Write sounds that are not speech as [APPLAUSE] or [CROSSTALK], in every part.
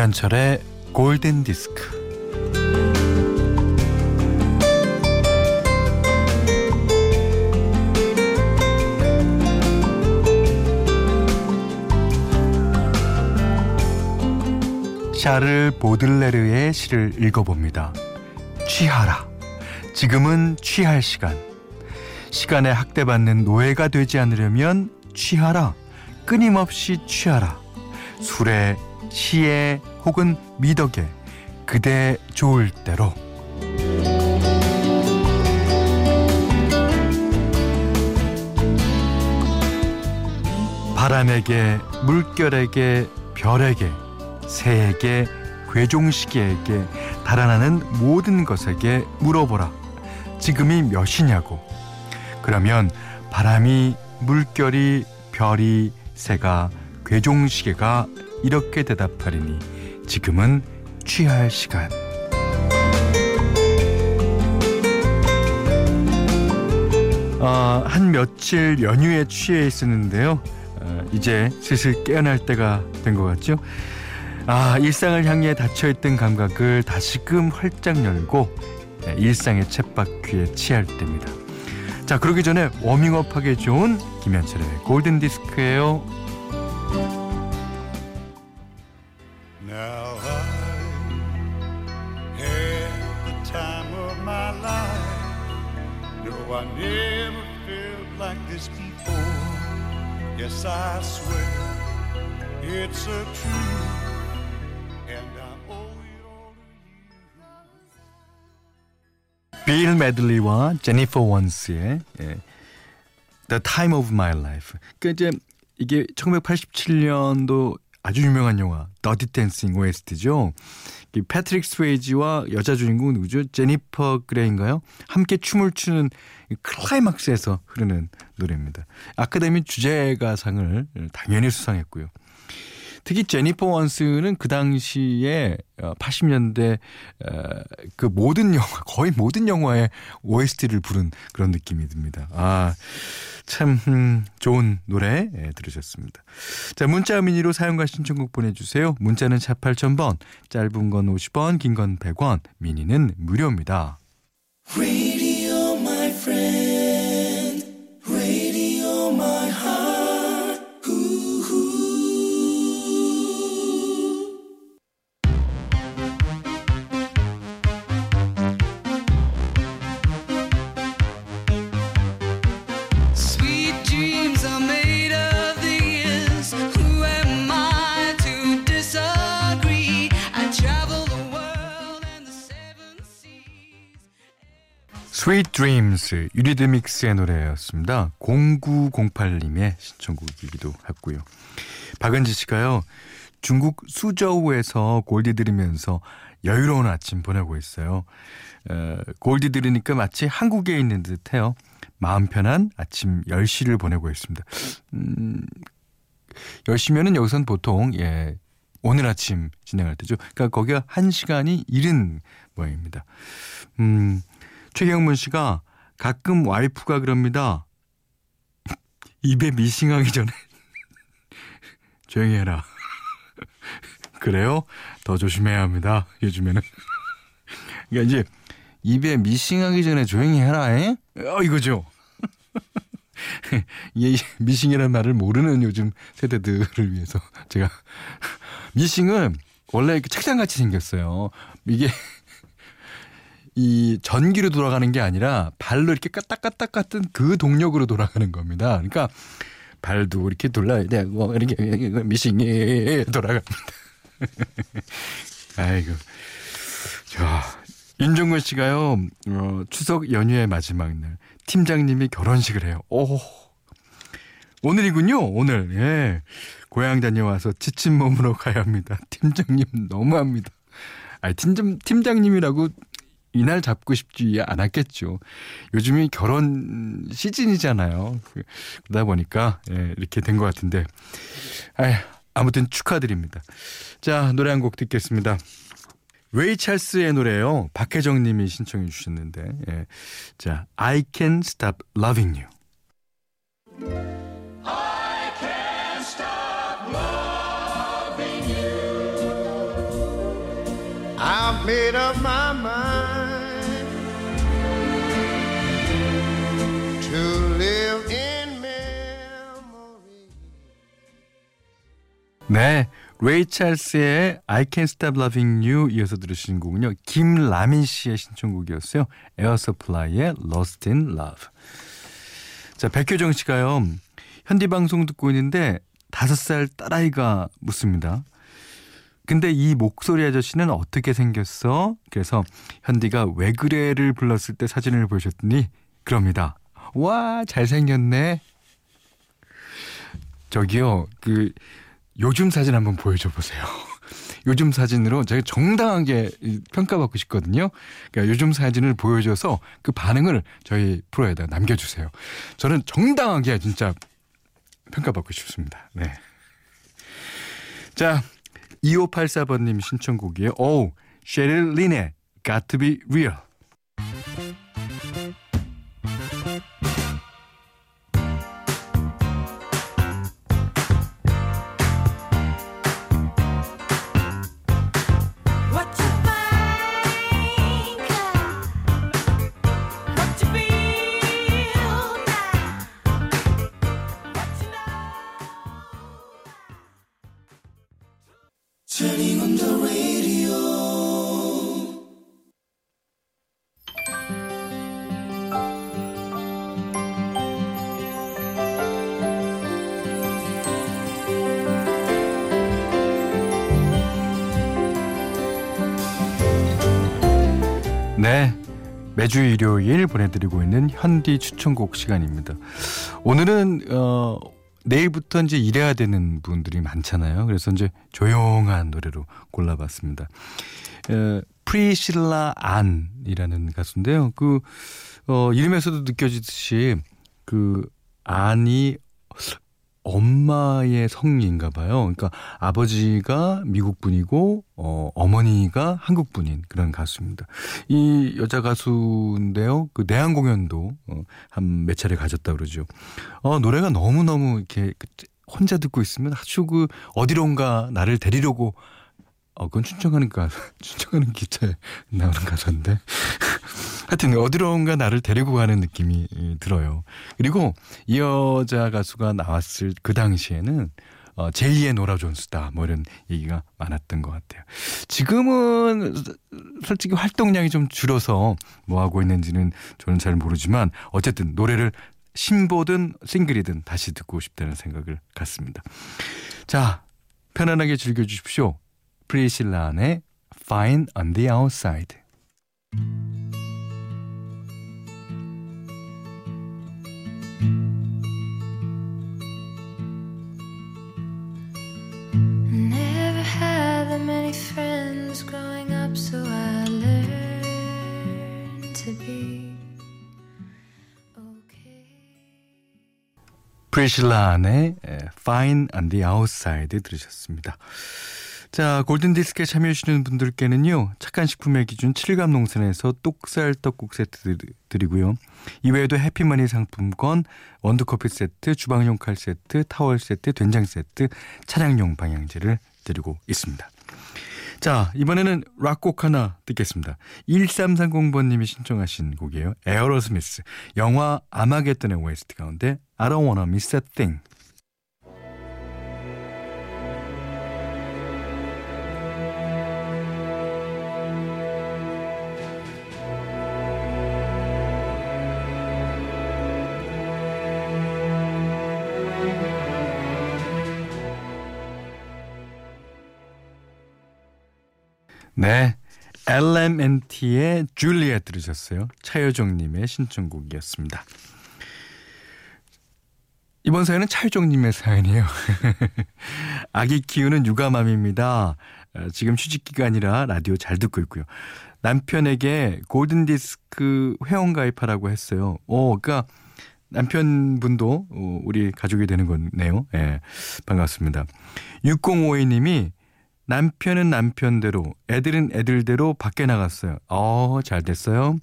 김현철의 골든 디스크. 샤를 보들레르의 시를 읽어봅니다. 취하라. 지금은 취할 시간. 시간에 학대받는 노예가 되지 않으려면 취하라. 끊임없이 취하라. 술에, 시에 혹은 미덕에 그대 좋을 대로. 바람에게, 물결에게, 별에게, 새에게, 괴종시계에게, 달아나는 모든 것에게 물어보라. 지금이 몇이냐고. 그러면 바람이, 물결이, 별이, 새가, 괴종시계가 이렇게 대답하리니 지금은 취할 시간. 어, 한 며칠 연휴에 취해 있었는데요. 어, 이제 슬슬 깨어날 때가 된 것 같죠? 아, 일상을 향해 닫혀있던 감각을 다시금 활짝 열고 네, 일상의 챗바퀴에 취할 때입니다. 자, 그러기 전에 워밍업하기 좋은 김현철의 골든 디스크예요. I never felt like this before. Yes, I swear it's a truth, and I owe it all to you. 빌 메들리와 제니퍼 원스의 예, The Time of My Life. 그 이제 이게 1987년도 아주 유명한 영화 Dirty Dancing OST죠. 패트릭 스웨이지와 여자 주인공 누구죠? 제니퍼 그레인가요? 함께 춤을 추는 클라이막스에서 흐르는 노래입니다. 아카데미 주제가상을 당연히 수상했고요. 특히 제니퍼 원스는 그 당시에 80년대 그 모든 영화 거의 모든 영화의 OST를 부른 그런 느낌이 듭니다. 아, 참 음, 좋은 노래 예, 들으셨습니다. 자, 문자 미니로 사용과 신청곡 보내주세요. 문자는 4 8000번, 짧은 건 50원, 긴 건 100원, 미니는 무료입니다. Sweet Dreams 유리드믹스의 노래였습니다. 0908님의 신청곡이기도 했고요. 박은지 씨가요. 중국 수저우에서 골디 들으면서 여유로운 아침 보내고 있어요. 어, 골디 들으니까 마치 한국에 있는 듯해요. 마음 편한 아침 10시를 보내고 있습니다. 음, 10시면은 여기선 보통 예 오늘 아침 진행할 때죠. 그러니까 거기가 1시간이 이른 모양입니다. 음, 최경문 씨가 가끔 와이프가 그럽니다. [LAUGHS] 입에 미싱하기 전에 [LAUGHS] 조용히 해라. [LAUGHS] 그래요? 더 조심해야 합니다. 요즘에는. 그러니까 이제 입에 미싱하기 전에 조용히 해라. 에? 어 이거죠. 이 미싱이라는 말을 모르는 요즘 세대들을 위해서 제가 미싱은 원래 이렇게 책상같이 생겼어요. 이게 이 전기로 돌아가는 게 아니라 발로 이렇게 까딱까딱 같은 그 동력으로 돌아가는 겁니다. 그러니까 발도 이렇게 돌려야 돼. 뭐 이렇게 미싱이 돌아갑니다. [LAUGHS] 아이고. 자, 윤종근 씨가요. 어, 추석 연휴의 마지막 날 팀장님이 결혼식을 해요. 오. 오늘이군요. 오늘. 예. 고향 다녀와서 지친 몸으로 가야 합니다. [LAUGHS] 팀장님 너무합니다. 아, 팀장 팀장님이라고 이날 잡고 싶지 않았겠죠. 요즘이 결혼 시즌이잖아요. 그러다 보니까 예, 이렇게 된 것 같은데. 아휴, 아무튼 축하드립니다. 자, 노래 한 곡 듣겠습니다. 레이 찰스의 노래요. 박혜정 님이 신청해 주셨는데. 예. 자, I can stop loving you. 네, 레이 찰스의 I Can't Stop Loving You 이어서 들으신 곡은요. 김라민 씨의 신청곡이었어요. 에어 서플라이의 Lost in Love. 자, 백효정 씨가요. 현디 방송 듣고 있는데 다섯 살 딸아이가 묻습니다. 근데 이 목소리 아저씨는 어떻게 생겼어? 그래서 현디가 왜 그래를 불렀을 때 사진을 보여줬더니 그럽니다. 와, 잘생겼네. 저기요, 그 요즘 사진 한번 보여줘 보세요. [LAUGHS] 요즘 사진으로 제가 정당하게 평가받고 싶거든요. 그러니까 요즘 사진을 보여줘서 그 반응을 저희 프로에다 남겨주세요. 저는 정당하게 진짜 평가받고 싶습니다. 네. 자, 2584번님 신청곡이에요. 오, 셰릴 린의 Got to be real. 네. 매주 일요일 보내드리고 있는 현디 추천곡 시간입니다. 오늘은 어 내일부터 이제 일해야 되는 분들이 많잖아요. 그래서 이제 조용한 노래로 골라봤습니다. 어, 프리실라 안이라는 가수인데요. 그 어, 이름에서도 느껴지듯이 그 안이 엄마의 성인가 봐요. 그러니까 아버지가 미국 분이고 어 어머니가 한국 분인 그런 가수입니다. 이 여자 가수인데요. 그 내한 공연도 어, 한 몇 차례 가졌다 그러죠. 어 노래가 너무 너무 이렇게 그 혼자 듣고 있으면 아주 그 어디론가 나를 데리려고 어 그건 춘청하니까 [LAUGHS] 춘청하는 기차에 나오는 가사인데 하여튼 어디론가 나를 데리고 가는 느낌이 예, 들어요. 그리고 이 여자 가수가 나왔을 그 당시에는 어, 제2의 노라 존스다 뭐 이런 얘기가 많았던 것 같아요. 지금은 솔직히 활동량이 좀 줄어서 뭐 하고 있는지는 저는 잘 모르지만 어쨌든 노래를 신보든 싱글이든 다시 듣고 싶다는 생각을 갖습니다. 자 편안하게 즐겨주십시오. 프리실란의 Fine on the Outside. 프리실라 안의 Fine on the Outside 들으셨습니다. 자, 골든디스크에 참여해주시는 분들께는요, 착한 식품의 기준 칠갑농산에서 똑살 떡국 세트 드리고요. 이외에도 해피머니 상품권, 원두커피 세트, 주방용 칼 세트, 타월 세트, 된장 세트, 차량용 방향제를 드리고 있습니다. 자, 이번에는 락곡 하나 듣겠습니다. 1330번님이 신청하신 곡이에요. 에어로스미스. 영화 아마겟돈의 OST 가운데 I don't wanna miss a thing. 네. LMNT의 줄리엣 들으셨어요. 차효정님의 신청곡이었습니다. 이번 사연은 차효정님의 사연이에요. [LAUGHS] 아기 키우는 육아맘입니다. 어, 지금 휴직 기간이라 라디오 잘 듣고 있고요. 남편에게 골든 디스크 회원 가입하라고 했어요. 어, 그니까 남편분도 어, 우리 가족이 되는 거네요. 예, 반갑습니다. 6052님이 남편은 남편대로, 애들은 애들대로 밖에 나갔어요. 어, 잘 됐어요.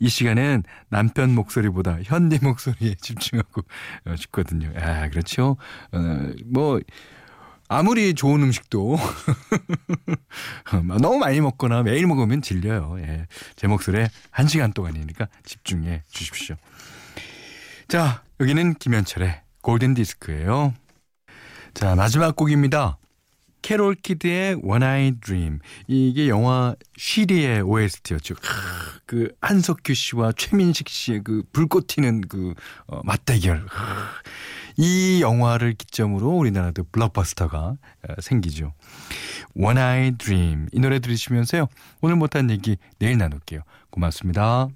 이 시간엔 남편 목소리보다 현디 목소리에 [LAUGHS] 집중하고 어, 싶거든요. 아, 그렇죠. 어, 뭐, 아무리 좋은 음식도 [LAUGHS] 너무 많이 먹거나 매일 먹으면 질려요. 예. 제 목소리에 한 시간 동안이니까 집중해 주십시오. 자, 여기는 김현철의 골든 디스크예요. 자, 마지막 곡입니다. 캐롤 키드의 When I Dream. 이게 영화 쉬리의 OST였죠. 그 한석규 씨와 최민식 씨의 그 불꽃 튀는 그 어, 맞대결. 이 영화를 기점으로 우리나라도 블록버스터가 어, 생기죠. When I Dream. 이 노래 들으시면서요. 오늘 못한 얘기 내일 나눌게요. 고맙습니다.